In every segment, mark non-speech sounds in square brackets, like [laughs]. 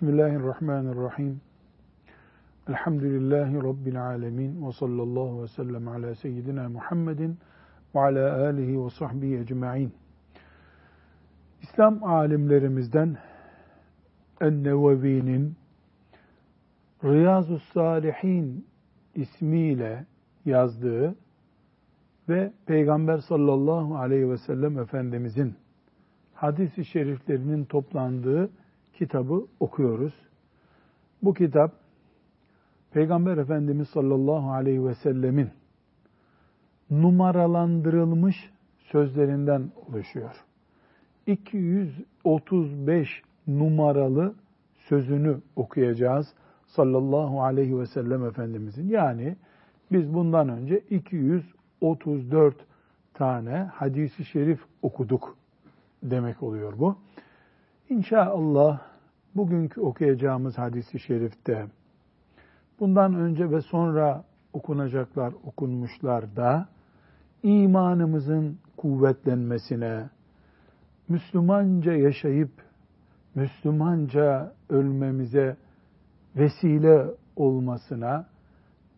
Bismillahirrahmanirrahim. Elhamdülillahi Rabbil alemin. Ve sallallahu ve sellem ala seyyidina Muhammedin ve ala alihi ve sahbihi ecma'in. İslam alimlerimizden En-Nevevi'nin Riyazu Salihin ismiyle yazdığı ve Peygamber sallallahu aleyhi ve sellem Efendimizin hadis-i şeriflerinin toplandığı kitabı okuyoruz. Bu kitap Peygamber Efendimiz sallallahu aleyhi ve sellemin numaralandırılmış sözlerinden oluşuyor. 235 numaralı sözünü okuyacağız sallallahu aleyhi ve sellem Efendimizin. Yani biz bundan önce 234 tane hadisi şerif okuduk demek oluyor bu. İnşallah bugünkü okuyacağımız hadisi şerifte bundan önce ve sonra okunacaklar, okunmuşlar da imanımızın kuvvetlenmesine, Müslümanca yaşayıp Müslümanca ölmemize vesile olmasına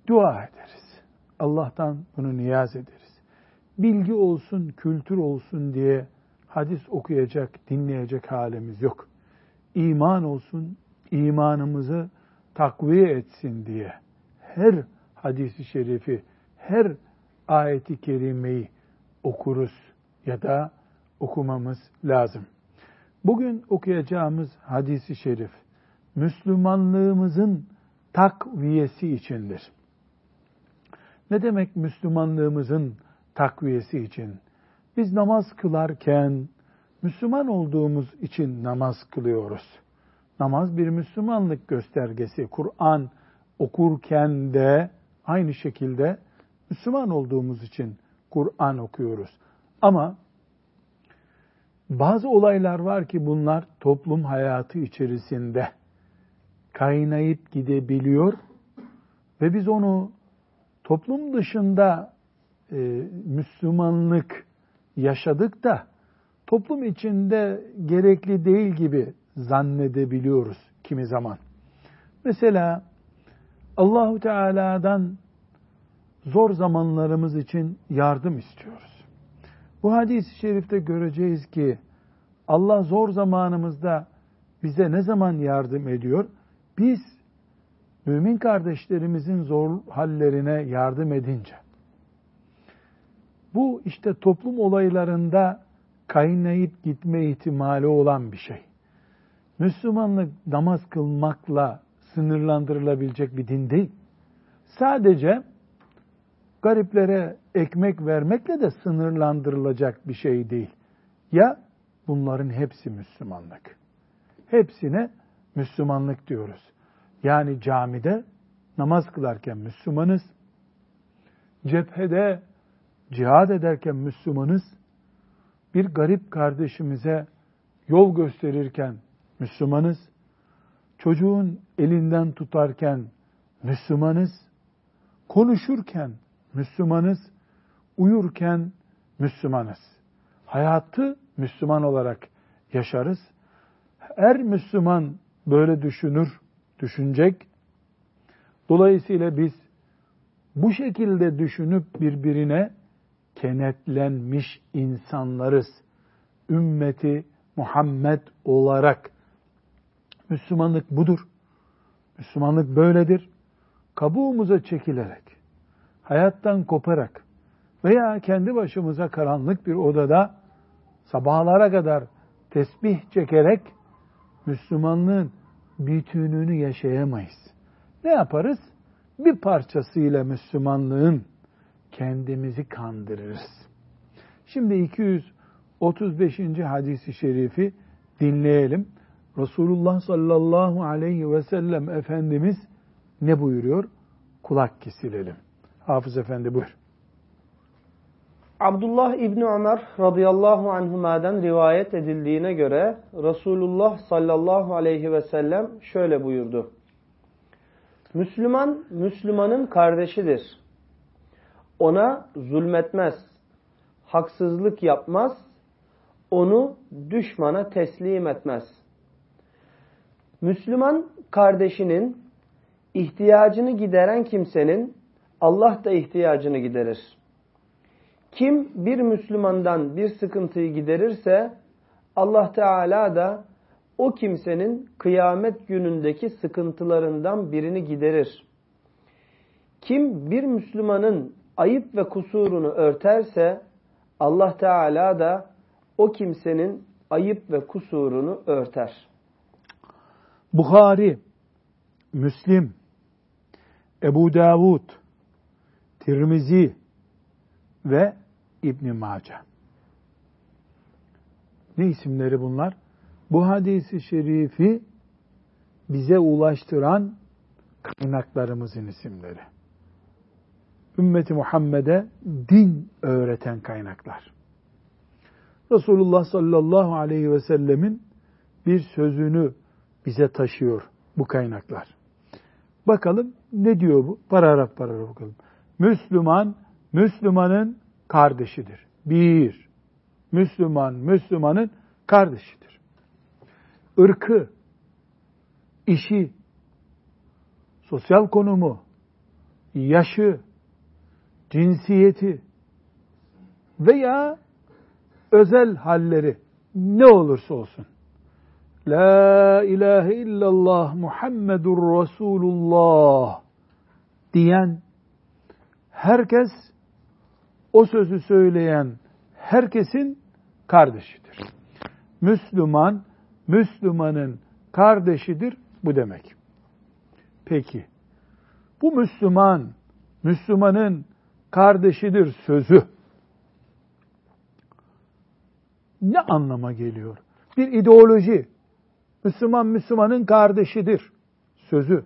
dua ederiz. Allah'tan bunu niyaz ederiz. Bilgi olsun, kültür olsun diye hadis okuyacak, dinleyecek halimiz yok. İman olsun, imanımızı takviye etsin diye her hadisi şerifi, her ayeti kerimeyi okuruz ya da okumamız lazım. Bugün okuyacağımız hadisi şerif Müslümanlığımızın takviyesi içindir. Ne demek Müslümanlığımızın takviyesi için? Biz namaz kılarken Müslüman olduğumuz için namaz kılıyoruz. Namaz bir Müslümanlık göstergesi. Kur'an okurken de aynı şekilde Müslüman olduğumuz için Kur'an okuyoruz. Ama bazı olaylar var ki bunlar toplum hayatı içerisinde kaynayıp gidebiliyor ve biz onu toplum dışında e, Müslümanlık yaşadık da toplum içinde gerekli değil gibi zannedebiliyoruz kimi zaman. Mesela Allahu Teala'dan zor zamanlarımız için yardım istiyoruz. Bu hadis-i şerifte göreceğiz ki Allah zor zamanımızda bize ne zaman yardım ediyor? Biz mümin kardeşlerimizin zor hallerine yardım edince. Bu işte toplum olaylarında kaynayıp gitme ihtimali olan bir şey. Müslümanlık namaz kılmakla sınırlandırılabilecek bir din değil. Sadece gariplere ekmek vermekle de sınırlandırılacak bir şey değil. Ya bunların hepsi Müslümanlık. Hepsine Müslümanlık diyoruz. Yani camide namaz kılarken Müslümanız, cephede cihad ederken Müslümanız, bir garip kardeşimize yol gösterirken Müslümanız, çocuğun elinden tutarken Müslümanız, konuşurken Müslümanız, uyurken Müslümanız. Hayatı Müslüman olarak yaşarız. Her Müslüman böyle düşünür, düşünecek. Dolayısıyla biz bu şekilde düşünüp birbirine kenetlenmiş insanlarız. Ümmeti Muhammed olarak Müslümanlık budur. Müslümanlık böyledir. Kabuğumuza çekilerek, hayattan koparak veya kendi başımıza karanlık bir odada sabahlara kadar tesbih çekerek Müslümanlığın bütününü yaşayamayız. Ne yaparız? Bir parçasıyla Müslümanlığın kendimizi kandırırız. Şimdi 235. hadisi şerifi dinleyelim. Resulullah sallallahu aleyhi ve sellem Efendimiz ne buyuruyor? Kulak kesilelim. Hafız Efendi buyur. Abdullah İbni Ömer radıyallahu anhuma'dan rivayet edildiğine göre Resulullah sallallahu aleyhi ve sellem şöyle buyurdu. Müslüman, Müslümanın kardeşidir. Ona zulmetmez, haksızlık yapmaz, onu düşmana teslim etmez. Müslüman kardeşinin ihtiyacını gideren kimsenin Allah da ihtiyacını giderir. Kim bir Müslümandan bir sıkıntıyı giderirse Allah Teala da o kimsenin kıyamet günündeki sıkıntılarından birini giderir. Kim bir Müslümanın ayıp ve kusurunu örterse Allah Teala da o kimsenin ayıp ve kusurunu örter. Bukhari, Müslim, Ebu Davud, Tirmizi ve İbn Mace. Ne isimleri bunlar? Bu hadisi şerifi bize ulaştıran kaynaklarımızın isimleri. Ümmeti Muhammed'e din öğreten kaynaklar. Resulullah sallallahu aleyhi ve sellemin bir sözünü bize taşıyor bu kaynaklar. Bakalım ne diyor bu? Paragraf paragraf bakalım. Müslüman, Müslümanın kardeşidir. Bir, Müslüman, Müslümanın kardeşidir. Irkı, işi, sosyal konumu, yaşı, cinsiyeti veya özel halleri ne olursa olsun. La ilahe illallah Muhammedur Resulullah diyen herkes o sözü söyleyen herkesin kardeşidir. Müslüman, Müslümanın kardeşidir bu demek. Peki, bu Müslüman, Müslümanın kardeşidir sözü ne anlama geliyor? Bir ideoloji, Müslüman Müslümanın kardeşidir sözü.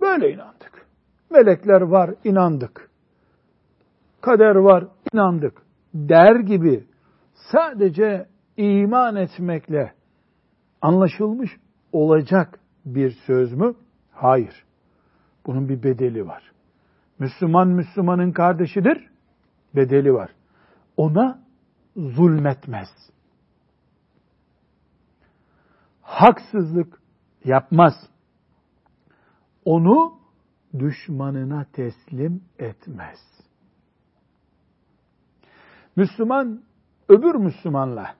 Böyle inandık. Melekler var, inandık. Kader var, inandık. Der gibi sadece iman etmekle anlaşılmış olacak bir söz mü? Hayır. Bunun bir bedeli var. Müslüman Müslümanın kardeşidir. Bedeli var. Ona zulmetmez. Haksızlık yapmaz. Onu düşmanına teslim etmez. Müslüman öbür Müslümanla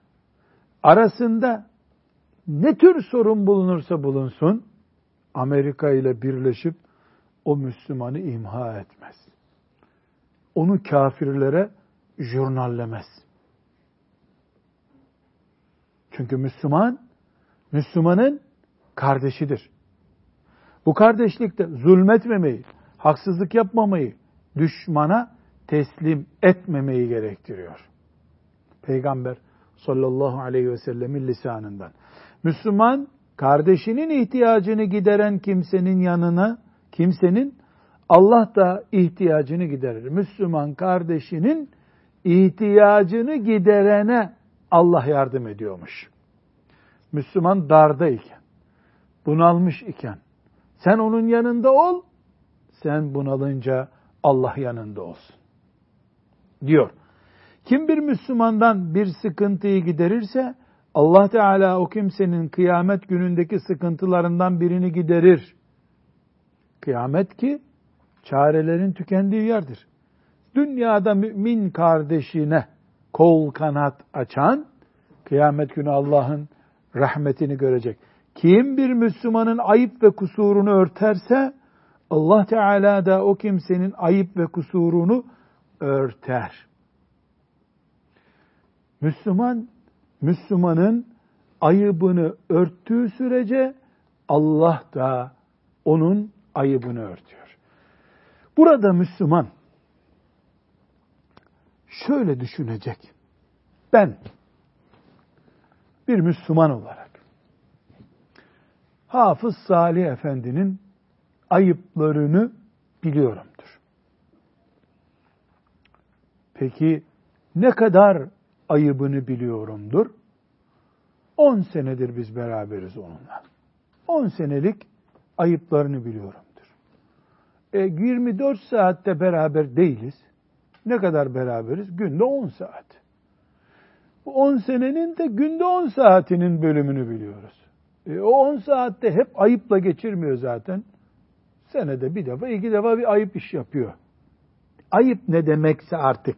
arasında ne tür sorun bulunursa bulunsun Amerika ile birleşip o Müslümanı imha etmez. Onu kafirlere jurnallemez. Çünkü Müslüman, Müslümanın kardeşidir. Bu kardeşlikte zulmetmemeyi, haksızlık yapmamayı, düşmana teslim etmemeyi gerektiriyor. Peygamber sallallahu aleyhi ve sellemin lisanından. Müslüman kardeşinin ihtiyacını gideren kimsenin yanına kimsenin Allah da ihtiyacını giderir. Müslüman kardeşinin ihtiyacını giderene Allah yardım ediyormuş. Müslüman darda iken, bunalmış iken, sen onun yanında ol, sen bunalınca Allah yanında olsun. Diyor. Kim bir Müslümandan bir sıkıntıyı giderirse, Allah Teala o kimsenin kıyamet günündeki sıkıntılarından birini giderir. Kıyamet ki çarelerin tükendiği yerdir. Dünyada mümin kardeşine kol kanat açan kıyamet günü Allah'ın rahmetini görecek. Kim bir Müslümanın ayıp ve kusurunu örterse Allah Teala da o kimsenin ayıp ve kusurunu örter. Müslüman, Müslümanın ayıbını örttüğü sürece Allah da onun ayıbını örtüyor. Burada Müslüman şöyle düşünecek. Ben bir Müslüman olarak Hafız Salih Efendi'nin ayıplarını biliyorumdur. Peki ne kadar ayıbını biliyorumdur? 10 senedir biz beraberiz onunla. 10 senelik ayıplarını biliyorumdur. E, 24 saatte beraber değiliz. Ne kadar beraberiz? Günde 10 saat. Bu 10 senenin de günde 10 saatinin bölümünü biliyoruz. E, o 10 saatte hep ayıpla geçirmiyor zaten. Senede bir defa, iki defa bir ayıp iş yapıyor. Ayıp ne demekse artık.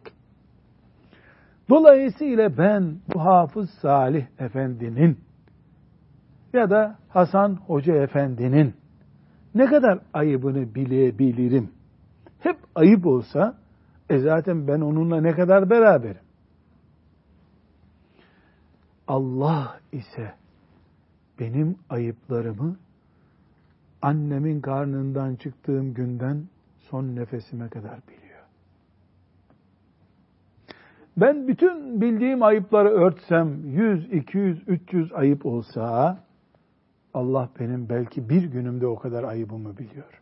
Dolayısıyla ben bu Hafız Salih Efendi'nin ya da Hasan Hoca Efendi'nin ne kadar ayıbını bilebilirim. Hep ayıp olsa e zaten ben onunla ne kadar beraberim. Allah ise benim ayıplarımı annemin karnından çıktığım günden son nefesime kadar biliyor. Ben bütün bildiğim ayıpları örtsem 100, 200, 300 ayıp olsa Allah benim belki bir günümde o kadar ayıbımı biliyor.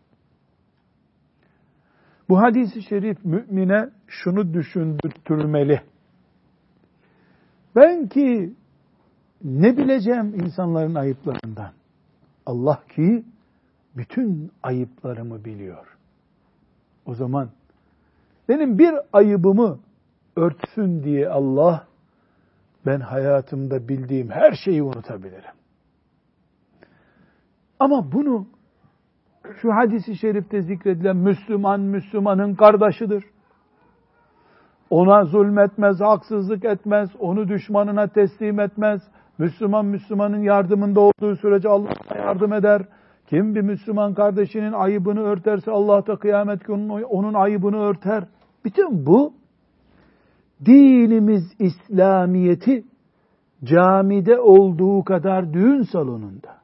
Bu hadisi şerif mümine şunu düşündürtmeli. Ben ki ne bileceğim insanların ayıplarından? Allah ki bütün ayıplarımı biliyor. O zaman benim bir ayıbımı örtsün diye Allah ben hayatımda bildiğim her şeyi unutabilirim. Ama bunu şu hadisi şerifte zikredilen Müslüman Müslümanın kardeşidir. Ona zulmetmez, haksızlık etmez, onu düşmanına teslim etmez. Müslüman Müslümanın yardımında olduğu sürece Allah yardım eder. Kim bir Müslüman kardeşinin ayıbını örterse Allah da kıyamet günü onun ayıbını örter. Bütün bu dinimiz İslamiyeti camide olduğu kadar düğün salonunda,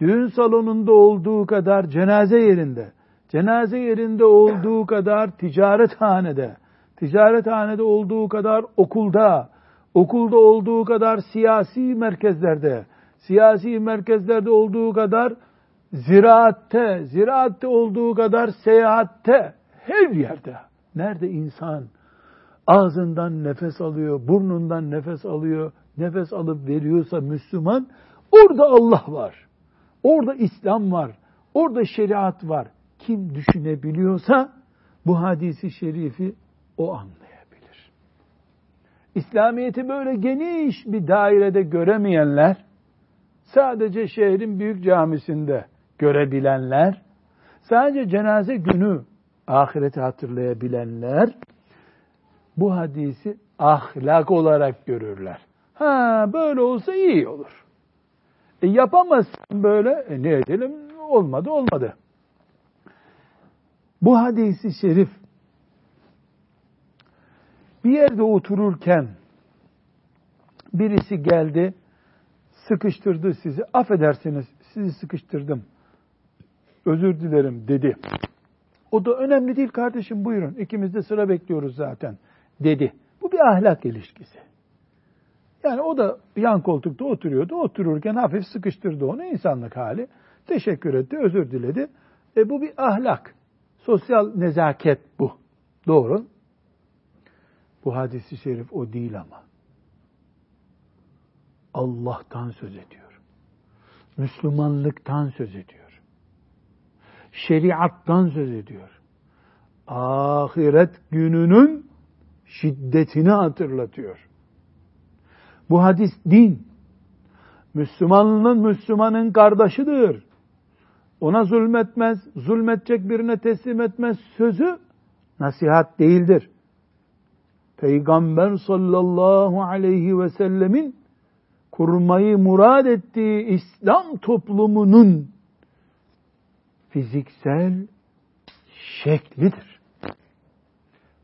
düğün salonunda olduğu kadar cenaze yerinde, cenaze yerinde olduğu kadar ticarethanede, ticarethanede olduğu kadar okulda, okulda olduğu kadar siyasi merkezlerde, siyasi merkezlerde olduğu kadar ziraatte, ziraatte olduğu kadar seyahatte, her yerde. Nerede insan ağzından nefes alıyor, burnundan nefes alıyor, nefes alıp veriyorsa Müslüman, orada Allah var. Orada İslam var. Orada şeriat var. Kim düşünebiliyorsa bu hadisi şerifi o anlayabilir. İslamiyeti böyle geniş bir dairede göremeyenler, sadece şehrin büyük camisinde görebilenler, sadece cenaze günü ahireti hatırlayabilenler, bu hadisi ahlak olarak görürler. Ha böyle olsa iyi olur. E yapamazsın böyle, e ne edelim? Olmadı, olmadı. Bu hadisi şerif bir yerde otururken birisi geldi, sıkıştırdı sizi. Affedersiniz, sizi sıkıştırdım. Özür dilerim dedi. O da önemli değil kardeşim buyurun. İkimiz de sıra bekliyoruz zaten dedi. Bu bir ahlak ilişkisi. Yani o da yan koltukta oturuyordu. Otururken hafif sıkıştırdı onu insanlık hali. Teşekkür etti, özür diledi. E bu bir ahlak. Sosyal nezaket bu. Doğru. Bu hadisi şerif o değil ama. Allah'tan söz ediyor. Müslümanlıktan söz ediyor. Şeriattan söz ediyor. Ahiret gününün şiddetini hatırlatıyor. Bu hadis din. Müslümanın Müslümanın kardeşidir. Ona zulmetmez, zulmetecek birine teslim etmez sözü nasihat değildir. Peygamber sallallahu aleyhi ve sellemin kurmayı murad ettiği İslam toplumunun fiziksel şeklidir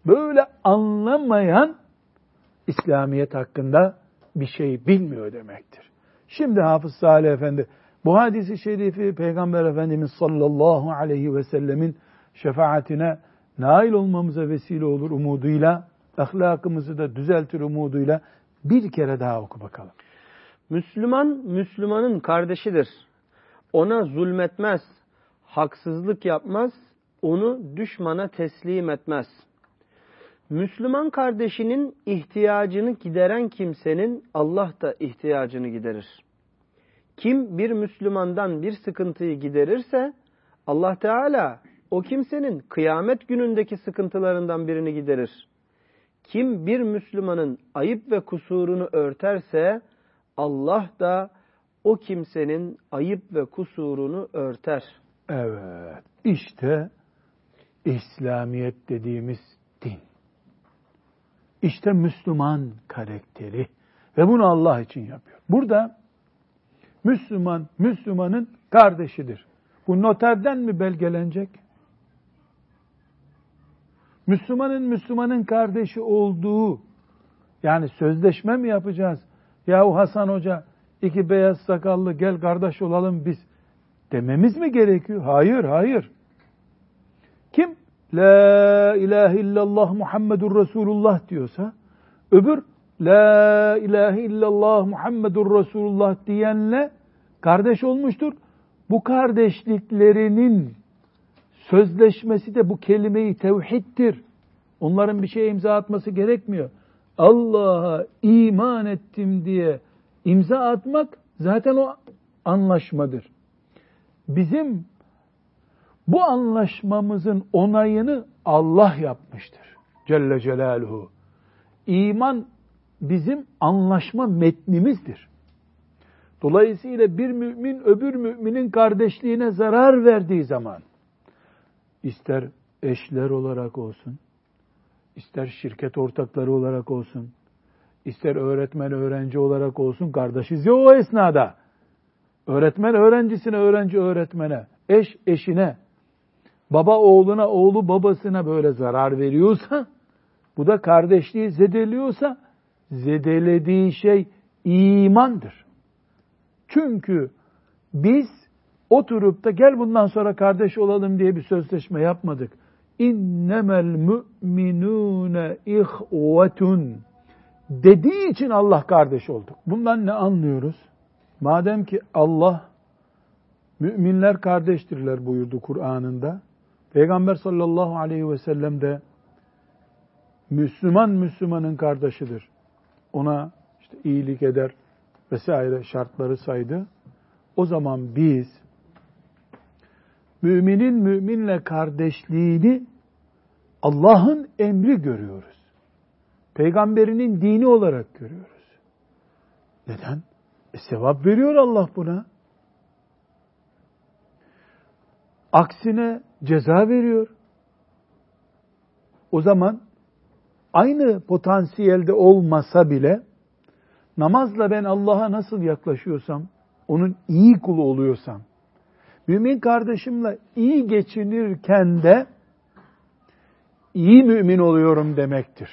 böyle anlamayan İslamiyet hakkında bir şey bilmiyor demektir. Şimdi Hafız Salih Efendi bu hadisi şerifi Peygamber Efendimiz sallallahu aleyhi ve sellemin şefaatine nail olmamıza vesile olur umuduyla, ahlakımızı da düzeltir umuduyla bir kere daha oku bakalım. Müslüman, Müslümanın kardeşidir. Ona zulmetmez, haksızlık yapmaz, onu düşmana teslim etmez.'' Müslüman kardeşinin ihtiyacını gideren kimsenin Allah da ihtiyacını giderir. Kim bir Müslümandan bir sıkıntıyı giderirse Allah Teala o kimsenin kıyamet günündeki sıkıntılarından birini giderir. Kim bir Müslümanın ayıp ve kusurunu örterse Allah da o kimsenin ayıp ve kusurunu örter. Evet. İşte İslamiyet dediğimiz din. İşte Müslüman karakteri ve bunu Allah için yapıyor. Burada Müslüman, Müslümanın kardeşidir. Bu noterden mi belgelenecek? Müslümanın Müslümanın kardeşi olduğu yani sözleşme mi yapacağız? Yahu Hasan Hoca iki beyaz sakallı gel kardeş olalım biz dememiz mi gerekiyor? Hayır, hayır. La ilahe illallah Muhammedur Resulullah diyorsa öbür La ilahe illallah Muhammedur Resulullah diyenle kardeş olmuştur. Bu kardeşliklerinin sözleşmesi de bu kelimeyi tevhiddir. Onların bir şeye imza atması gerekmiyor. Allah'a iman ettim diye imza atmak zaten o anlaşmadır. Bizim bu anlaşmamızın onayını Allah yapmıştır. Celle Celaluhu. İman bizim anlaşma metnimizdir. Dolayısıyla bir mümin öbür müminin kardeşliğine zarar verdiği zaman ister eşler olarak olsun, ister şirket ortakları olarak olsun, ister öğretmen öğrenci olarak olsun kardeşiz ya o esnada. Öğretmen öğrencisine, öğrenci öğretmene, eş eşine, baba oğluna, oğlu babasına böyle zarar veriyorsa, bu da kardeşliği zedeliyorsa, zedelediği şey imandır. Çünkü biz oturup da gel bundan sonra kardeş olalım diye bir sözleşme yapmadık. İnnemel müminune ihvetun dediği için Allah kardeş olduk. Bundan ne anlıyoruz? Madem ki Allah müminler kardeştirler buyurdu Kur'an'ında. Peygamber sallallahu aleyhi ve sellem de Müslüman Müslümanın kardeşidir. Ona işte iyilik eder vesaire şartları saydı. O zaman biz müminin müminle kardeşliğini Allah'ın emri görüyoruz. Peygamberinin dini olarak görüyoruz. Neden? E, sevap veriyor Allah buna. Aksine ceza veriyor. O zaman aynı potansiyelde olmasa bile namazla ben Allah'a nasıl yaklaşıyorsam, onun iyi kulu oluyorsam, mümin kardeşimle iyi geçinirken de iyi mümin oluyorum demektir.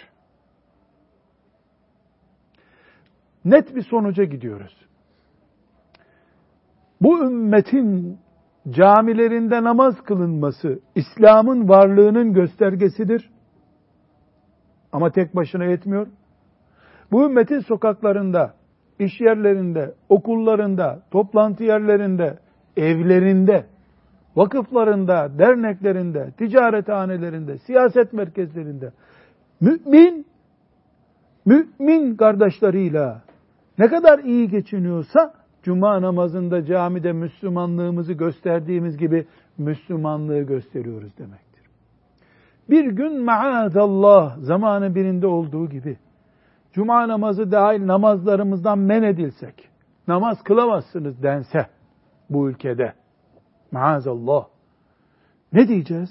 Net bir sonuca gidiyoruz. Bu ümmetin camilerinde namaz kılınması İslam'ın varlığının göstergesidir. Ama tek başına yetmiyor. Bu ümmetin sokaklarında, iş yerlerinde, okullarında, toplantı yerlerinde, evlerinde, vakıflarında, derneklerinde, ticarethanelerinde, siyaset merkezlerinde mümin mümin kardeşleriyle ne kadar iyi geçiniyorsa cuma namazında camide Müslümanlığımızı gösterdiğimiz gibi Müslümanlığı gösteriyoruz demektir. Bir gün maazallah zamanı birinde olduğu gibi cuma namazı dahil namazlarımızdan men edilsek, namaz kılamazsınız dense bu ülkede, maazallah, ne diyeceğiz?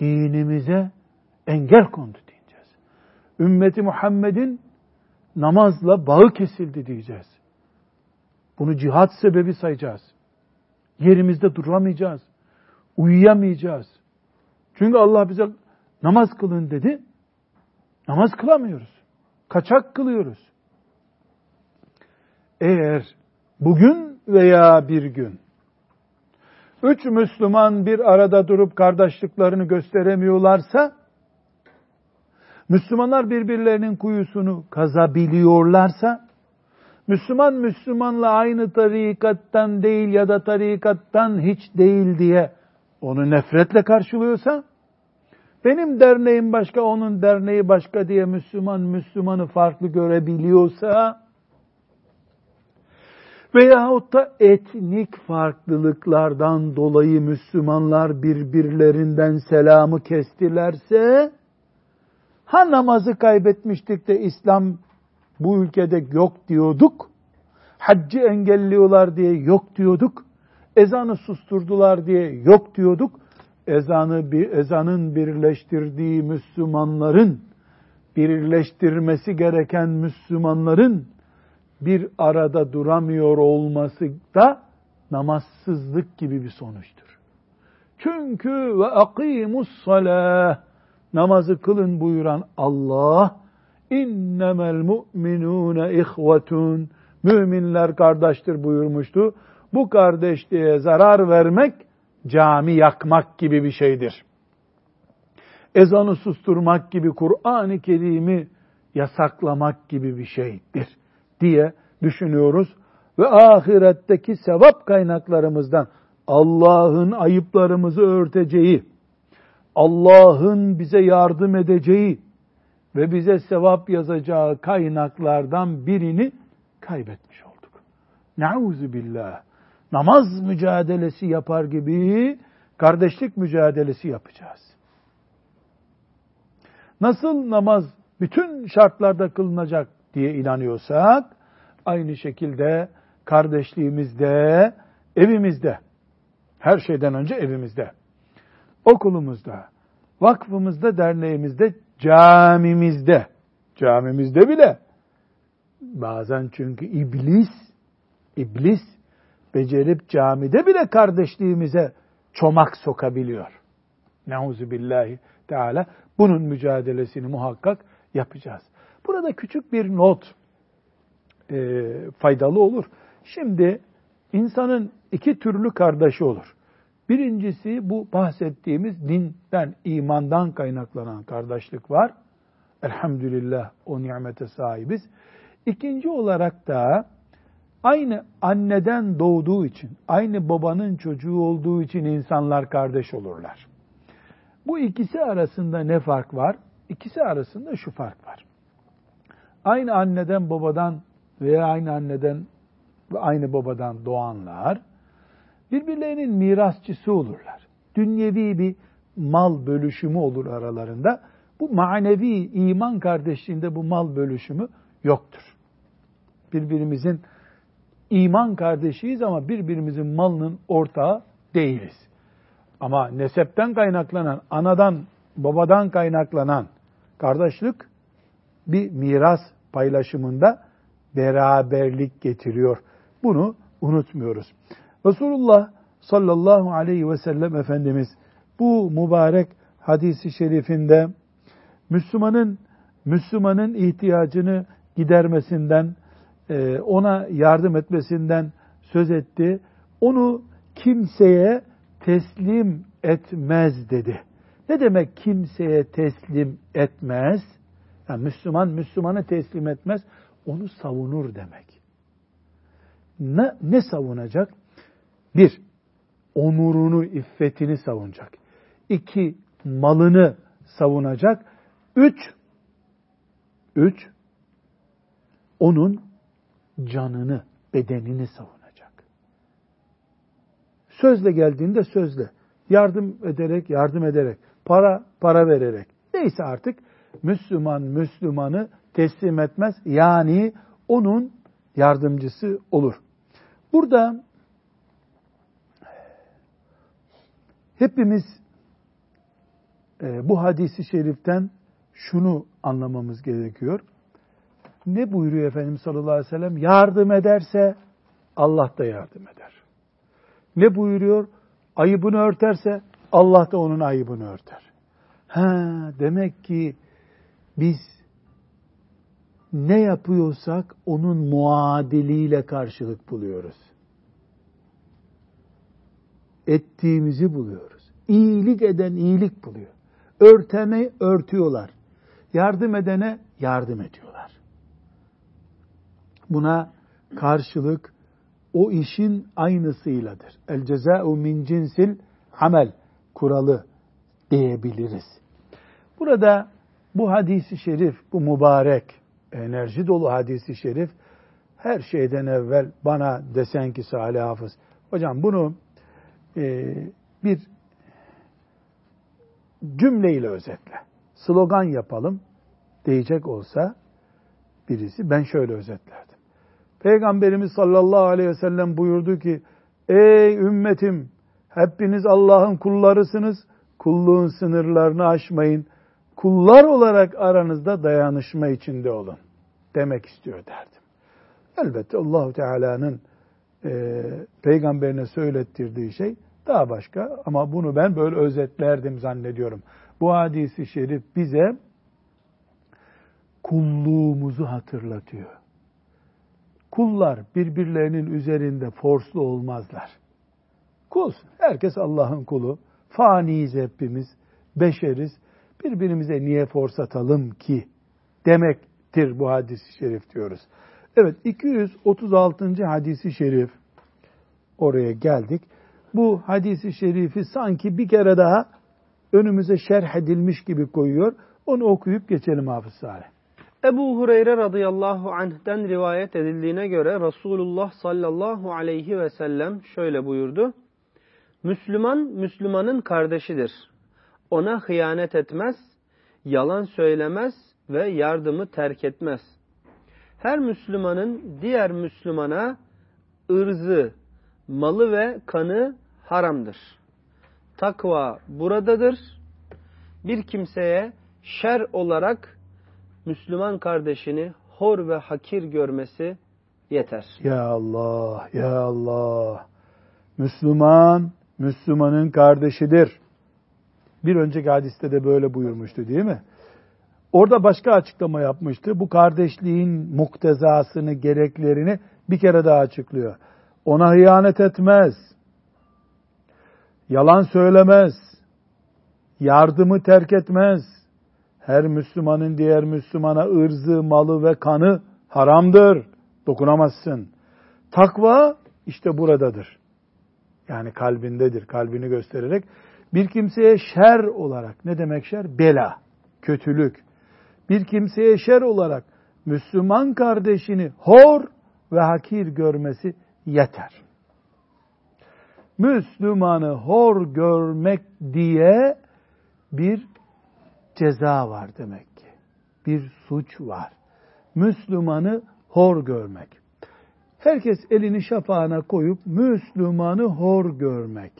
Dinimize engel kondu diyeceğiz. Ümmeti Muhammed'in namazla bağı kesildi diyeceğiz. Bunu cihat sebebi sayacağız. Yerimizde duramayacağız. Uyuyamayacağız. Çünkü Allah bize namaz kılın dedi. Namaz kılamıyoruz. Kaçak kılıyoruz. Eğer bugün veya bir gün üç Müslüman bir arada durup kardeşliklerini gösteremiyorlarsa, Müslümanlar birbirlerinin kuyusunu kazabiliyorlarsa, Müslüman Müslümanla aynı tarikattan değil ya da tarikattan hiç değil diye onu nefretle karşılıyorsa, benim derneğim başka, onun derneği başka diye Müslüman Müslümanı farklı görebiliyorsa, veyahut da etnik farklılıklardan dolayı Müslümanlar birbirlerinden selamı kestilerse, ha namazı kaybetmiştik de İslam bu ülkede yok diyorduk, Haccı engelliyorlar diye yok diyorduk. Ezanı susturdular diye yok diyorduk. Ezanı bir ezanın birleştirdiği Müslümanların birleştirmesi gereken Müslümanların bir arada duramıyor olması da namazsızlık gibi bir sonuçtur. Çünkü ve akimus salah namazı kılın buyuran Allah innemel mu'minune ihvetun müminler kardeştir buyurmuştu. Bu kardeşliğe zarar vermek cami yakmak gibi bir şeydir. Ezanı susturmak gibi Kur'an-ı Kerim'i yasaklamak gibi bir şeydir diye düşünüyoruz. Ve ahiretteki sevap kaynaklarımızdan Allah'ın ayıplarımızı örteceği, Allah'ın bize yardım edeceği ve bize sevap yazacağı kaynaklardan birini kaybetmiş olduk. Nauzu billah. Namaz mücadelesi yapar gibi kardeşlik mücadelesi yapacağız. Nasıl namaz bütün şartlarda kılınacak diye inanıyorsak, aynı şekilde kardeşliğimizde, evimizde, her şeyden önce evimizde, okulumuzda, vakfımızda, derneğimizde, camimizde, camimizde bile bazen çünkü iblis, iblis becerip camide bile kardeşliğimize çomak sokabiliyor. Neuzu billahi teala. Bunun mücadelesini muhakkak yapacağız. Burada küçük bir not e, faydalı olur. Şimdi insanın iki türlü kardeşi olur. Birincisi bu bahsettiğimiz dinden, imandan kaynaklanan kardeşlik var. Elhamdülillah o nimete sahibiz. İkinci olarak da aynı anneden doğduğu için, aynı babanın çocuğu olduğu için insanlar kardeş olurlar. Bu ikisi arasında ne fark var? İkisi arasında şu fark var. Aynı anneden babadan veya aynı anneden ve aynı babadan doğanlar birbirlerinin mirasçısı olurlar. Dünyevi bir mal bölüşümü olur aralarında. Bu manevi iman kardeşliğinde bu mal bölüşümü yoktur. Birbirimizin iman kardeşiyiz ama birbirimizin malının ortağı değiliz. Ama nesepten kaynaklanan, anadan, babadan kaynaklanan kardeşlik bir miras paylaşımında beraberlik getiriyor. Bunu unutmuyoruz. Resulullah sallallahu aleyhi ve sellem Efendimiz bu mübarek hadisi şerifinde Müslümanın Müslümanın ihtiyacını gidermesinden, e, ona yardım etmesinden söz etti. Onu kimseye teslim etmez dedi. Ne demek kimseye teslim etmez? Yani Müslüman Müslümanı teslim etmez, onu savunur demek. Ne, ne savunacak? Bir, onurunu, iffetini savunacak. İki, malını savunacak. Üç, üç, onun canını, bedenini savunacak. Sözle geldiğinde sözle, yardım ederek, yardım ederek, para, para vererek, neyse artık Müslüman Müslümanı teslim etmez. Yani onun yardımcısı olur. Burada hepimiz e, bu hadisi şeriften şunu anlamamız gerekiyor. Ne buyuruyor Efendimiz sallallahu aleyhi ve sellem? Yardım ederse Allah da yardım eder. Ne buyuruyor? Ayıbını örterse Allah da onun ayıbını örter. Ha, demek ki biz ne yapıyorsak onun muadiliyle karşılık buluyoruz. Ettiğimizi buluyoruz. İyilik eden iyilik buluyor. Örtene örtüyorlar. Yardım edene yardım ediyorlar. Buna karşılık o işin aynısıyladır. El ceza'u min cinsil amel kuralı diyebiliriz. Burada bu hadisi şerif, bu mübarek, enerji dolu hadisi şerif her şeyden evvel bana desen ki Salih Hafız, hocam bunu e, bir cümleyle özetle, slogan yapalım diyecek olsa birisi ben şöyle özetlerdim. Peygamberimiz sallallahu aleyhi ve sellem buyurdu ki, ey ümmetim, hepiniz Allah'ın kullarısınız, kulluğun sınırlarını aşmayın, kullar olarak aranızda dayanışma içinde olun demek istiyor derdim. Elbette Allahu Teala'nın e, peygamberine söylettirdiği şey daha başka ama bunu ben böyle özetlerdim zannediyorum. Bu hadisi şerif bize kulluğumuzu hatırlatıyor. Kullar birbirlerinin üzerinde forslu olmazlar. Kulsun. Herkes Allah'ın kulu. Faniyiz hepimiz. Beşeriz. Birbirimize niye fors atalım ki demektir bu hadisi şerif diyoruz. Evet 236. hadisi şerif oraya geldik. Bu hadisi şerifi sanki bir kere daha önümüze şerh edilmiş gibi koyuyor. Onu okuyup geçelim Hafız Salih. Ebu Hureyre radıyallahu anh'den rivayet edildiğine göre Resulullah sallallahu aleyhi ve sellem şöyle buyurdu. Müslüman, Müslümanın kardeşidir. Ona hıyanet etmez, yalan söylemez ve yardımı terk etmez. Her Müslümanın diğer Müslümana ırzı, malı ve kanı haramdır. Takva buradadır. Bir kimseye şer olarak Müslüman kardeşini hor ve hakir görmesi yeter. Ya Allah, ya Allah. Müslüman, Müslümanın kardeşidir. Bir önceki hadiste de böyle buyurmuştu değil mi? Orada başka açıklama yapmıştı. Bu kardeşliğin muktezasını, gereklerini bir kere daha açıklıyor. Ona hıyanet etmez. Yalan söylemez. Yardımı terk etmez. Her Müslümanın diğer Müslümana ırzı, malı ve kanı haramdır. Dokunamazsın. Takva işte buradadır. Yani kalbindedir. Kalbini göstererek bir kimseye şer olarak ne demek şer? Bela, kötülük. Bir kimseye şer olarak Müslüman kardeşini hor ve hakir görmesi yeter. Müslümanı hor görmek diye bir ceza var demek ki. Bir suç var. Müslümanı hor görmek. Herkes elini şafağına koyup Müslümanı hor görmek.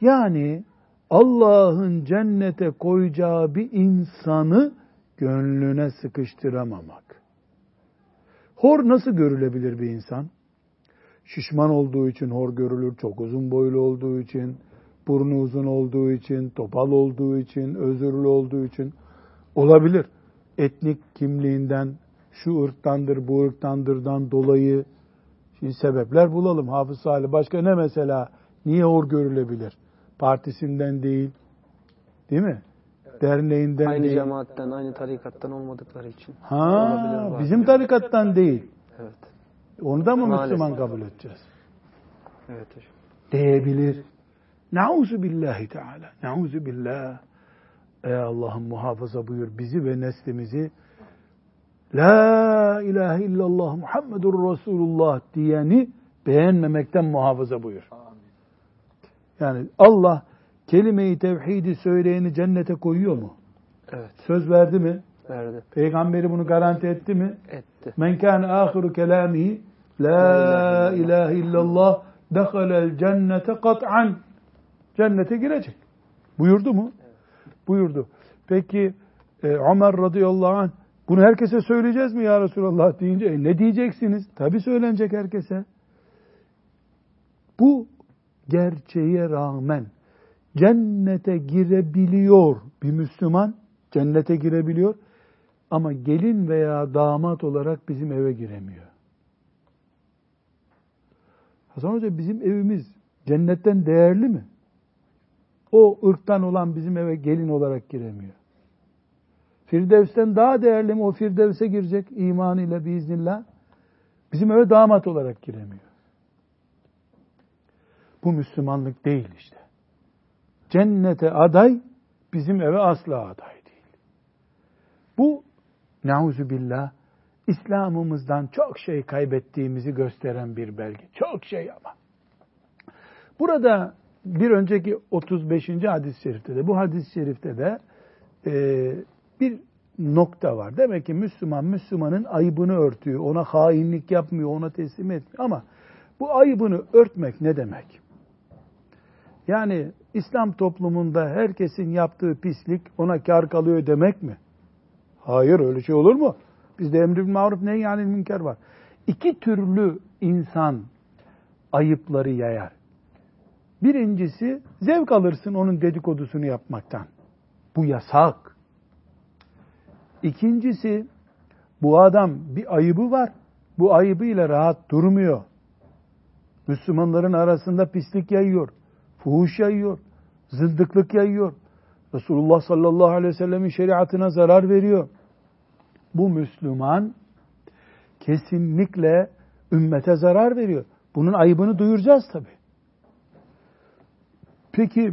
Yani Allah'ın cennete koyacağı bir insanı gönlüne sıkıştıramamak. Hor nasıl görülebilir bir insan? Şişman olduğu için hor görülür, çok uzun boylu olduğu için, burnu uzun olduğu için, topal olduğu için, özürlü olduğu için olabilir. Etnik kimliğinden, şu ırktandır, bu ırktandırdan dolayı şimdi sebepler bulalım. Hafız Salih başka ne mesela? Niye hor görülebilir? Partisinden değil, değil mi? Derneğinden aynı değil. cemaatten, aynı tarikattan olmadıkları için. Ha, bizim tarikattan değil. Evet. Onu da mı Maalesef. Müslüman kabul edeceğiz? Evet hocam. Diyebilir. Nauzu billahi teala. Nauzu billah. Ey Allah'ım muhafaza buyur bizi ve neslimizi La ilahe illallah Muhammedur Resulullah diyeni beğenmemekten muhafaza buyur. Yani Allah kelime-i tevhidi söyleyeni cennete koyuyor mu? Evet. Söz verdi mi? Verdi. Peygamberi bunu garanti etti mi? Etti. Men kâne âhiru kelâmihi La ilahe illallah dehalel cennete kat'an. Cennete girecek. Buyurdu mu? Buyurdu. Peki e, Ömer radıyallahu anh bunu herkese söyleyeceğiz mi ya Resulallah deyince e, ne diyeceksiniz? Tabi söylenecek herkese. Bu gerçeğe rağmen cennete girebiliyor bir Müslüman cennete girebiliyor ama gelin veya damat olarak bizim eve giremiyor. Hasan Hoca bizim evimiz cennetten değerli mi? O ırktan olan bizim eve gelin olarak giremiyor. Firdevs'ten daha değerli mi? O Firdevs'e girecek imanıyla biiznillah. Bizim eve damat olarak giremiyor. Bu Müslümanlık değil işte. Cennete aday, bizim eve asla aday değil. Bu nauzu billah İslam'ımızdan çok şey kaybettiğimizi gösteren bir belge. Çok şey ama. Burada bir önceki 35. hadis-i şerifte de bu hadis-i şerifte de e, bir nokta var. Demek ki Müslüman Müslümanın ayıbını örtüyor. Ona hainlik yapmıyor, ona teslim etmiyor. Ama bu ayıbını örtmek ne demek? Yani İslam toplumunda herkesin yaptığı pislik ona kar kalıyor demek mi? Hayır öyle şey olur mu? Bizde emri maruf ne yani münker var. İki türlü insan ayıpları yayar. Birincisi zevk alırsın onun dedikodusunu yapmaktan. Bu yasak. İkincisi bu adam bir ayıbı var. Bu ayıbıyla rahat durmuyor. Müslümanların arasında pislik yayıyor. Fuhuş yayıyor. Zındıklık yayıyor. Resulullah sallallahu aleyhi ve sellemin şeriatına zarar veriyor. Bu Müslüman kesinlikle ümmete zarar veriyor. Bunun ayıbını duyuracağız tabi. Peki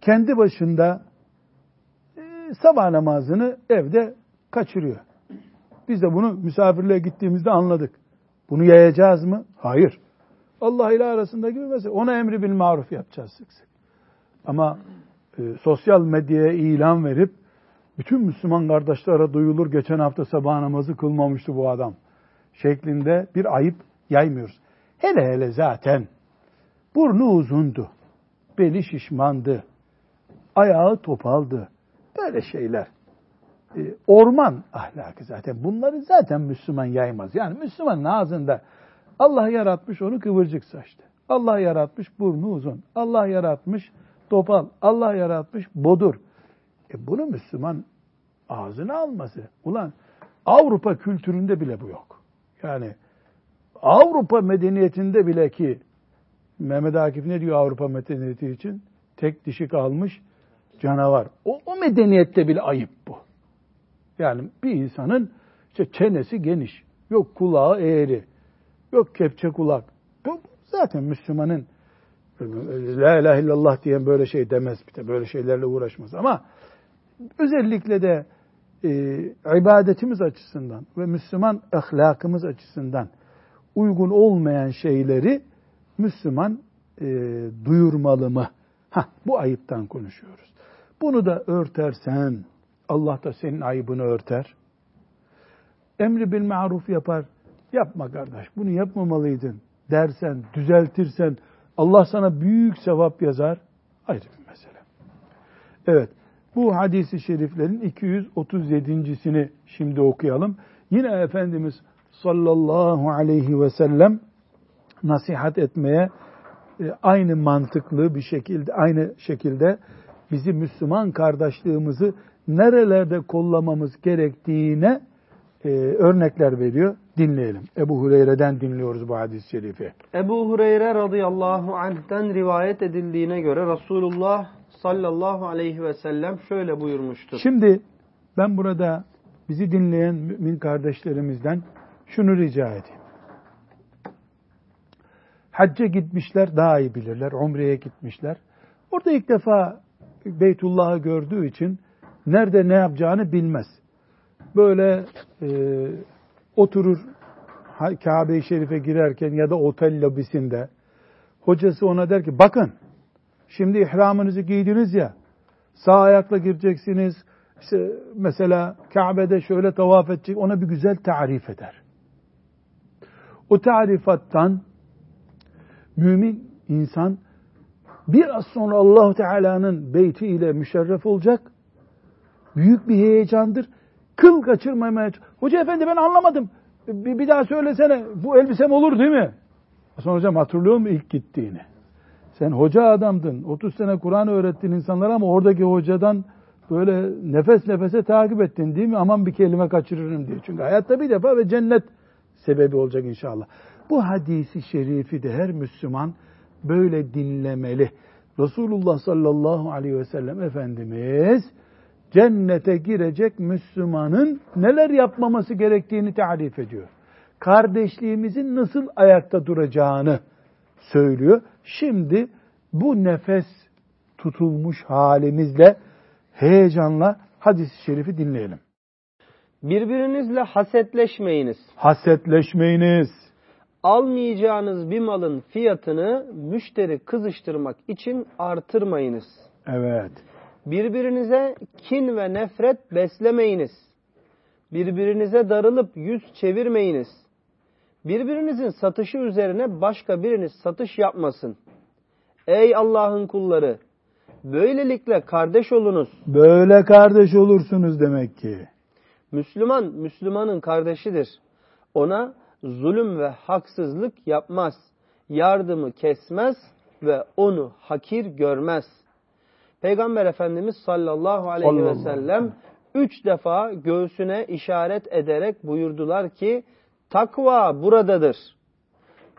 kendi başında e, sabah namazını evde kaçırıyor. Biz de bunu misafirliğe gittiğimizde anladık. Bunu yayacağız mı? Hayır. Allah ile arasındaki bir mesele. Ona emri bil maruf yapacağız sık sık. Ama e, sosyal medyaya ilan verip bütün Müslüman kardeşlere duyulur geçen hafta sabah namazı kılmamıştı bu adam şeklinde bir ayıp yaymıyoruz. Hele hele zaten burnu uzundu, beli şişmandı, ayağı topaldı. Böyle şeyler. E, orman ahlakı zaten. Bunları zaten Müslüman yaymaz. Yani Müslümanın ağzında Allah yaratmış onu kıvırcık saçlı. Allah yaratmış burnu uzun. Allah yaratmış topal. Allah yaratmış bodur. E bunu Müslüman ağzına alması. Ulan Avrupa kültüründe bile bu yok. Yani Avrupa medeniyetinde bile ki Mehmet Akif ne diyor Avrupa medeniyeti için? Tek dişi kalmış canavar. O, o medeniyette bile ayıp bu. Yani bir insanın işte çenesi geniş, yok kulağı eğri, yok kepçe kulak. Bu zaten Müslümanın La ilahe illallah diyen böyle şey demez bir de böyle şeylerle uğraşmaz ama özellikle de e, ibadetimiz açısından ve Müslüman ahlakımız açısından uygun olmayan şeyleri Müslüman e, duyurmalı mı? Hah, bu ayıptan konuşuyoruz. Bunu da örtersen Allah da senin ayıbını örter. Emri bil maruf yapar. Yapma kardeş bunu yapmamalıydın dersen, düzeltirsen Allah sana büyük sevap yazar. Ayrı bir mesele. Evet. Bu hadisi şeriflerin 237.sini şimdi okuyalım. Yine Efendimiz sallallahu aleyhi ve sellem nasihat etmeye e, aynı mantıklı bir şekilde aynı şekilde bizi Müslüman kardeşliğimizi nerelerde kollamamız gerektiğine e, örnekler veriyor. Dinleyelim. Ebu Hureyre'den dinliyoruz bu hadis-i şerifi. Ebu Hureyre radıyallahu anh'ten rivayet edildiğine göre Resulullah sallallahu aleyhi ve sellem şöyle buyurmuştur. Şimdi ben burada bizi dinleyen mümin kardeşlerimizden şunu rica edeyim. Hacca gitmişler daha iyi bilirler. Umre'ye gitmişler. Orada ilk defa Beytullah'ı gördüğü için nerede ne yapacağını bilmez. Böyle e, oturur Kabe-i Şerif'e girerken ya da otel lobisinde hocası ona der ki bakın şimdi ihramınızı giydiniz ya sağ ayakla gireceksiniz işte mesela Kabe'de şöyle tavaf edecek ona bir güzel tarif eder. O tarifattan mümin insan biraz sonra Allahu Teala'nın beyti ile müşerref olacak. Büyük bir heyecandır. Kıl kaçırmamaya. Hoca efendi ben anlamadım. Bir, bir daha söylesene. Bu elbisem olur değil mi? Sonra hocam hatırlıyor mu ilk gittiğini? Sen hoca adamdın. 30 sene Kur'an öğrettin insanlara ama oradaki hocadan böyle nefes nefese takip ettin değil mi? Aman bir kelime kaçırırım diye. Çünkü hayatta bir defa ve cennet sebebi olacak inşallah. Bu hadisi şerifi de her Müslüman böyle dinlemeli. Resulullah sallallahu aleyhi ve sellem Efendimiz cennete girecek Müslümanın neler yapmaması gerektiğini tarif ediyor. Kardeşliğimizin nasıl ayakta duracağını söylüyor. Şimdi bu nefes tutulmuş halimizle heyecanla hadis-i şerifi dinleyelim. Birbirinizle hasetleşmeyiniz. Hasetleşmeyiniz. Almayacağınız bir malın fiyatını müşteri kızıştırmak için artırmayınız. Evet. Birbirinize kin ve nefret beslemeyiniz. Birbirinize darılıp yüz çevirmeyiniz. Birbirinizin satışı üzerine başka biriniz satış yapmasın. Ey Allah'ın kulları! Böylelikle kardeş olunuz. Böyle kardeş olursunuz demek ki. Müslüman, Müslümanın kardeşidir. Ona zulüm ve haksızlık yapmaz. Yardımı kesmez ve onu hakir görmez. Peygamber Efendimiz sallallahu aleyhi Allah ve sellem Allah. üç defa göğsüne işaret ederek buyurdular ki takva buradadır.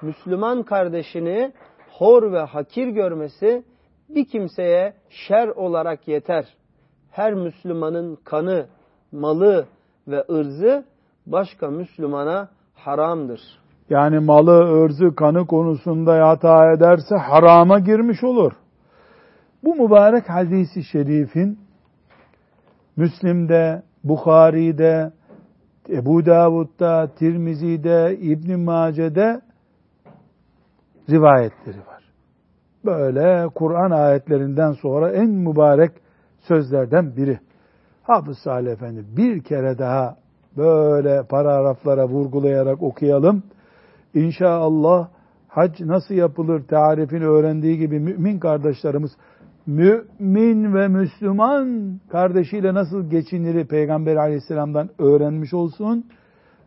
Müslüman kardeşini hor ve hakir görmesi bir kimseye şer olarak yeter. Her Müslümanın kanı, malı ve ırzı başka Müslümana haramdır. Yani malı, ırzı, kanı konusunda hata ederse harama girmiş olur. Bu mübarek hadisi şerifin Müslim'de, Bukhari'de, Ebu Davud'da, Tirmizi'de, İbn Mace'de rivayetleri var. Böyle Kur'an ayetlerinden sonra en mübarek sözlerden biri. Hafız Salih Efendi bir kere daha böyle paragraflara vurgulayarak okuyalım. İnşallah hac nasıl yapılır tarifini öğrendiği gibi mümin kardeşlerimiz mümin ve Müslüman kardeşiyle nasıl geçinir Peygamber aleyhisselamdan öğrenmiş olsun.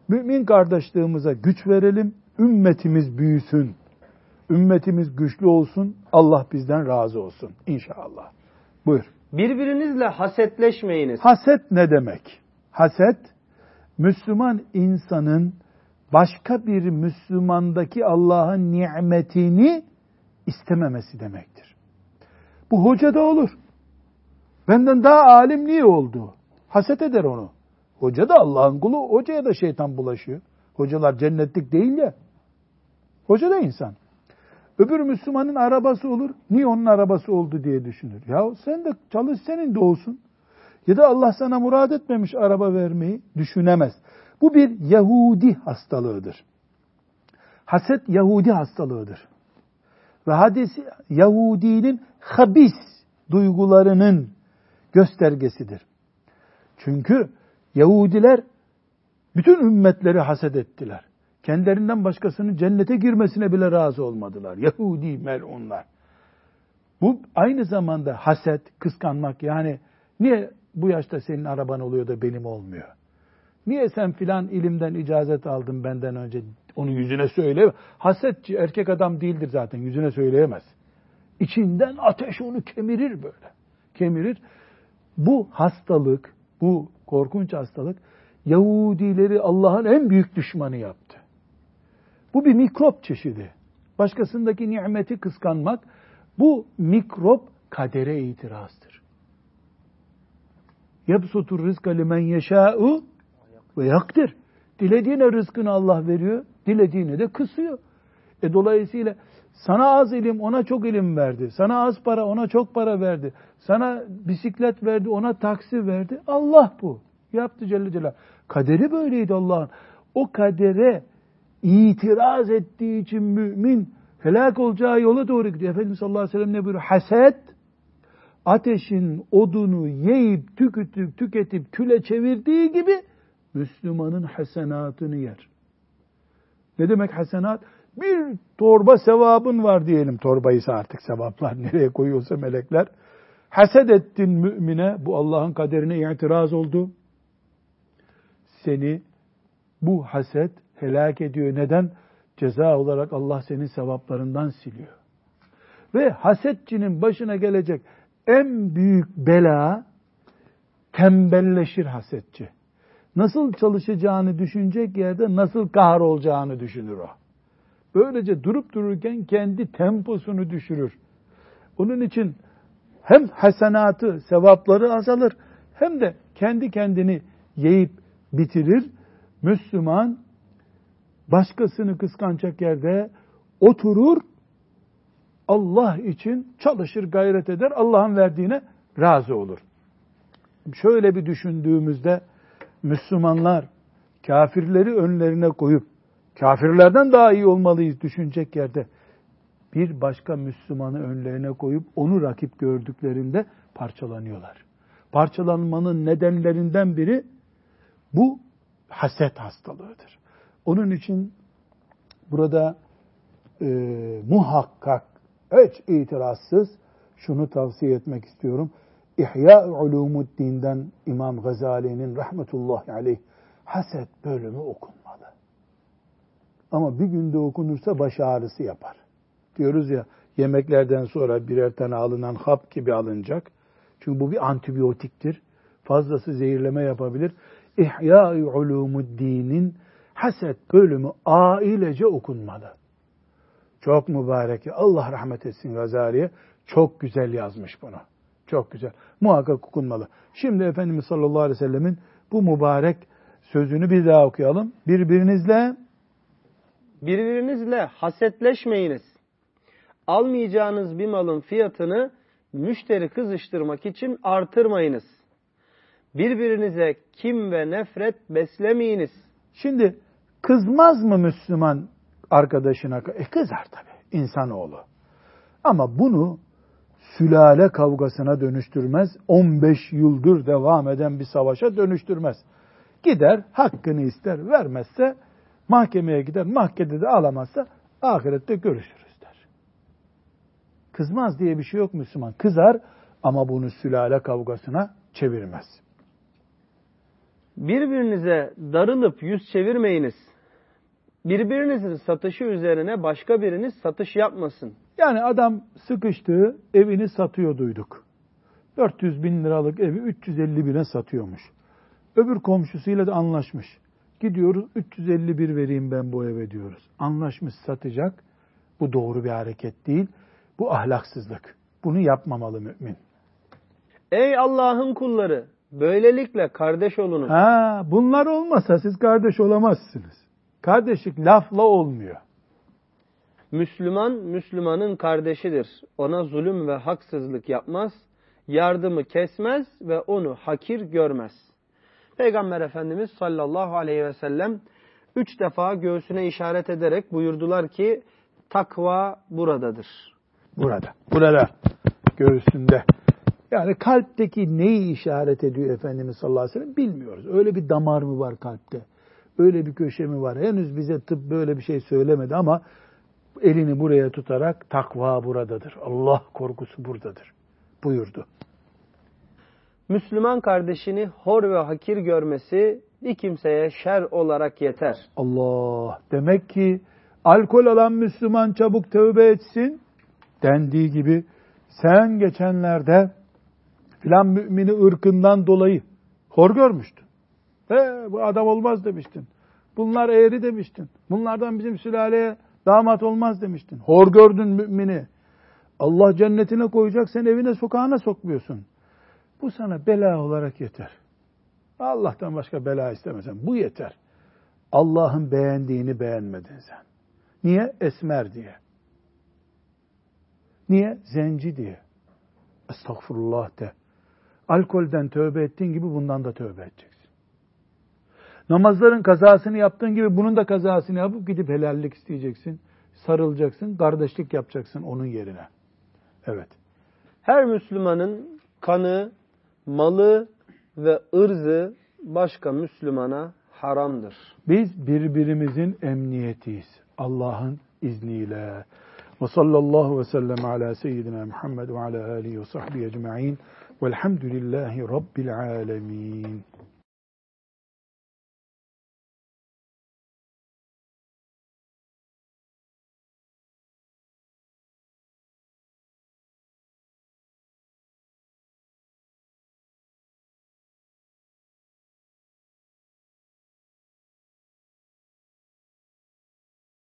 Mümin kardeşliğimize güç verelim, ümmetimiz büyüsün. Ümmetimiz güçlü olsun. Allah bizden razı olsun. İnşallah. Buyur. Birbirinizle hasetleşmeyiniz. Haset ne demek? Haset, Müslüman insanın başka bir Müslümandaki Allah'ın nimetini istememesi demektir. Bu hoca da olur. Benden daha alim niye oldu? Haset eder onu. Hoca da Allah'ın kulu, hocaya da şeytan bulaşıyor. Hocalar cennetlik değil ya. Hoca da insan. Öbür Müslümanın arabası olur. Niye onun arabası oldu diye düşünür. Ya sen de çalış senin de olsun. Ya da Allah sana murad etmemiş araba vermeyi düşünemez. Bu bir Yahudi hastalığıdır. Haset Yahudi hastalığıdır. Ve hadisi Yahudinin habis duygularının göstergesidir. Çünkü Yahudiler bütün ümmetleri haset ettiler. Kendilerinden başkasının cennete girmesine bile razı olmadılar. Yahudi melunlar. Bu aynı zamanda haset, kıskanmak yani niye bu yaşta senin araban oluyor da benim olmuyor? Niye sen filan ilimden icazet aldın benden önce? Onu yüzüne söyle. Hasetçi erkek adam değildir zaten yüzüne söyleyemez. İçinden ateş onu kemirir böyle. Kemirir. Bu hastalık, bu korkunç hastalık Yahudileri Allah'ın en büyük düşmanı yaptı. Bu bir mikrop çeşidi. Başkasındaki nimeti kıskanmak, bu mikrop kadere itirazdır. Yabsutur rızka limen yeşâ'u ve yaktir. Dilediğine rızkını Allah veriyor, dilediğine de kısıyor. E dolayısıyla sana az ilim, ona çok ilim verdi. Sana az para, ona çok para verdi. Sana bisiklet verdi, ona taksi verdi. Allah bu. Yaptı Celle Celal. Kaderi böyleydi Allah'ın. O kadere itiraz ettiği için mümin helak olacağı yola doğru gidiyor. Efendimiz sallallahu aleyhi ve sellem ne buyuruyor? Haset, ateşin odunu yiyip, tüketip, tüketip küle çevirdiği gibi Müslümanın hasenatını yer. Ne demek hasenat? Bir torba sevabın var diyelim. Torbaysa artık sevaplar [laughs] nereye koyuyorsa melekler. Haset ettin mümine, bu Allah'ın kaderine itiraz oldu. Seni bu haset helak ediyor. Neden? Ceza olarak Allah senin sevaplarından siliyor. Ve hasetçinin başına gelecek en büyük bela tembelleşir hasetçi. Nasıl çalışacağını düşünecek yerde nasıl kahrolacağını düşünür o. Böylece durup dururken kendi temposunu düşürür. Onun için hem hasenatı, sevapları azalır hem de kendi kendini yiyip bitirir. Müslüman başkasını kıskanacak yerde oturur, Allah için çalışır, gayret eder, Allah'ın verdiğine razı olur. Şöyle bir düşündüğümüzde Müslümanlar kafirleri önlerine koyup kafirlerden daha iyi olmalıyız düşünecek yerde bir başka Müslümanı önlerine koyup onu rakip gördüklerinde parçalanıyorlar. Parçalanmanın nedenlerinden biri bu haset hastalığıdır. Onun için burada e, muhakkak hiç itirazsız şunu tavsiye etmek istiyorum. İhya Ulumuddin'den İmam Gazali'nin rahmetullahi aleyh haset bölümü okunmalı. Ama bir günde okunursa baş ağrısı yapar. Diyoruz ya yemeklerden sonra birer tane alınan hap gibi alınacak. Çünkü bu bir antibiyotiktir. Fazlası zehirleme yapabilir. İhya-i Ulumuddin'in haset bölümü ailece okunmalı. Çok mübarek. Allah rahmet etsin Gazali'ye. Çok güzel yazmış bunu. Çok güzel. Muhakkak okunmalı. Şimdi Efendimiz sallallahu aleyhi ve sellemin bu mübarek sözünü bir daha okuyalım. Birbirinizle Birbirinizle hasetleşmeyiniz. Almayacağınız bir malın fiyatını müşteri kızıştırmak için artırmayınız. Birbirinize kim ve nefret beslemeyiniz. Şimdi kızmaz mı Müslüman arkadaşına? E kızar tabii insanoğlu. Ama bunu sülale kavgasına dönüştürmez. 15 yıldır devam eden bir savaşa dönüştürmez. Gider hakkını ister vermezse mahkemeye gider mahkemede de alamazsa ahirette görüşürüz der. Kızmaz diye bir şey yok Müslüman. Kızar ama bunu sülale kavgasına çevirmez. Birbirinize darılıp yüz çevirmeyiniz. Birbirinizin satışı üzerine başka biriniz satış yapmasın. Yani adam sıkıştığı evini satıyor duyduk. 400 bin liralık evi 350 bine satıyormuş. Öbür komşusuyla da anlaşmış. Gidiyoruz 351 vereyim ben bu eve diyoruz. Anlaşmış satacak. Bu doğru bir hareket değil. Bu ahlaksızlık. Bunu yapmamalı mümin. Ey Allah'ın kulları! Böylelikle kardeş olunuz. Ha, bunlar olmasa siz kardeş olamazsınız. Kardeşlik lafla olmuyor. Müslüman, Müslümanın kardeşidir. Ona zulüm ve haksızlık yapmaz, yardımı kesmez ve onu hakir görmez. Peygamber Efendimiz sallallahu aleyhi ve sellem üç defa göğsüne işaret ederek buyurdular ki takva buradadır. Burada, burada, göğsünde. Yani kalpteki neyi işaret ediyor Efendimiz sallallahu aleyhi ve sellem bilmiyoruz. Öyle bir damar mı var kalpte? Öyle bir köşe mi var? Henüz bize tıp böyle bir şey söylemedi ama elini buraya tutarak takva buradadır. Allah korkusu buradadır buyurdu. Müslüman kardeşini hor ve hakir görmesi bir kimseye şer olarak yeter. Allah demek ki alkol alan Müslüman çabuk tövbe etsin dendiği gibi sen geçenlerde filan mümini ırkından dolayı hor görmüştün. He bu adam olmaz demiştin. Bunlar eğri demiştin. Bunlardan bizim sülaleye damat olmaz demiştin. Hor gördün mümini. Allah cennetine koyacak sen evine sokağına sokmuyorsun. Bu sana bela olarak yeter. Allah'tan başka bela istemesen. Bu yeter. Allah'ın beğendiğini beğenmedin sen. Niye? Esmer diye. Niye? Zenci diye. Estağfurullah de. Alkolden tövbe ettiğin gibi bundan da tövbe edeceksin. Namazların kazasını yaptığın gibi bunun da kazasını yapıp gidip helallik isteyeceksin. Sarılacaksın, kardeşlik yapacaksın onun yerine. Evet. Her Müslümanın kanı, malı ve ırzı başka Müslümana haramdır. Biz birbirimizin emniyetiyiz. Allah'ın izniyle. Ve sallallahu ve sellem ala seyyidina Muhammed ve ala alihi ve sahbihi ecma'in. Velhamdülillahi Rabbil alemin.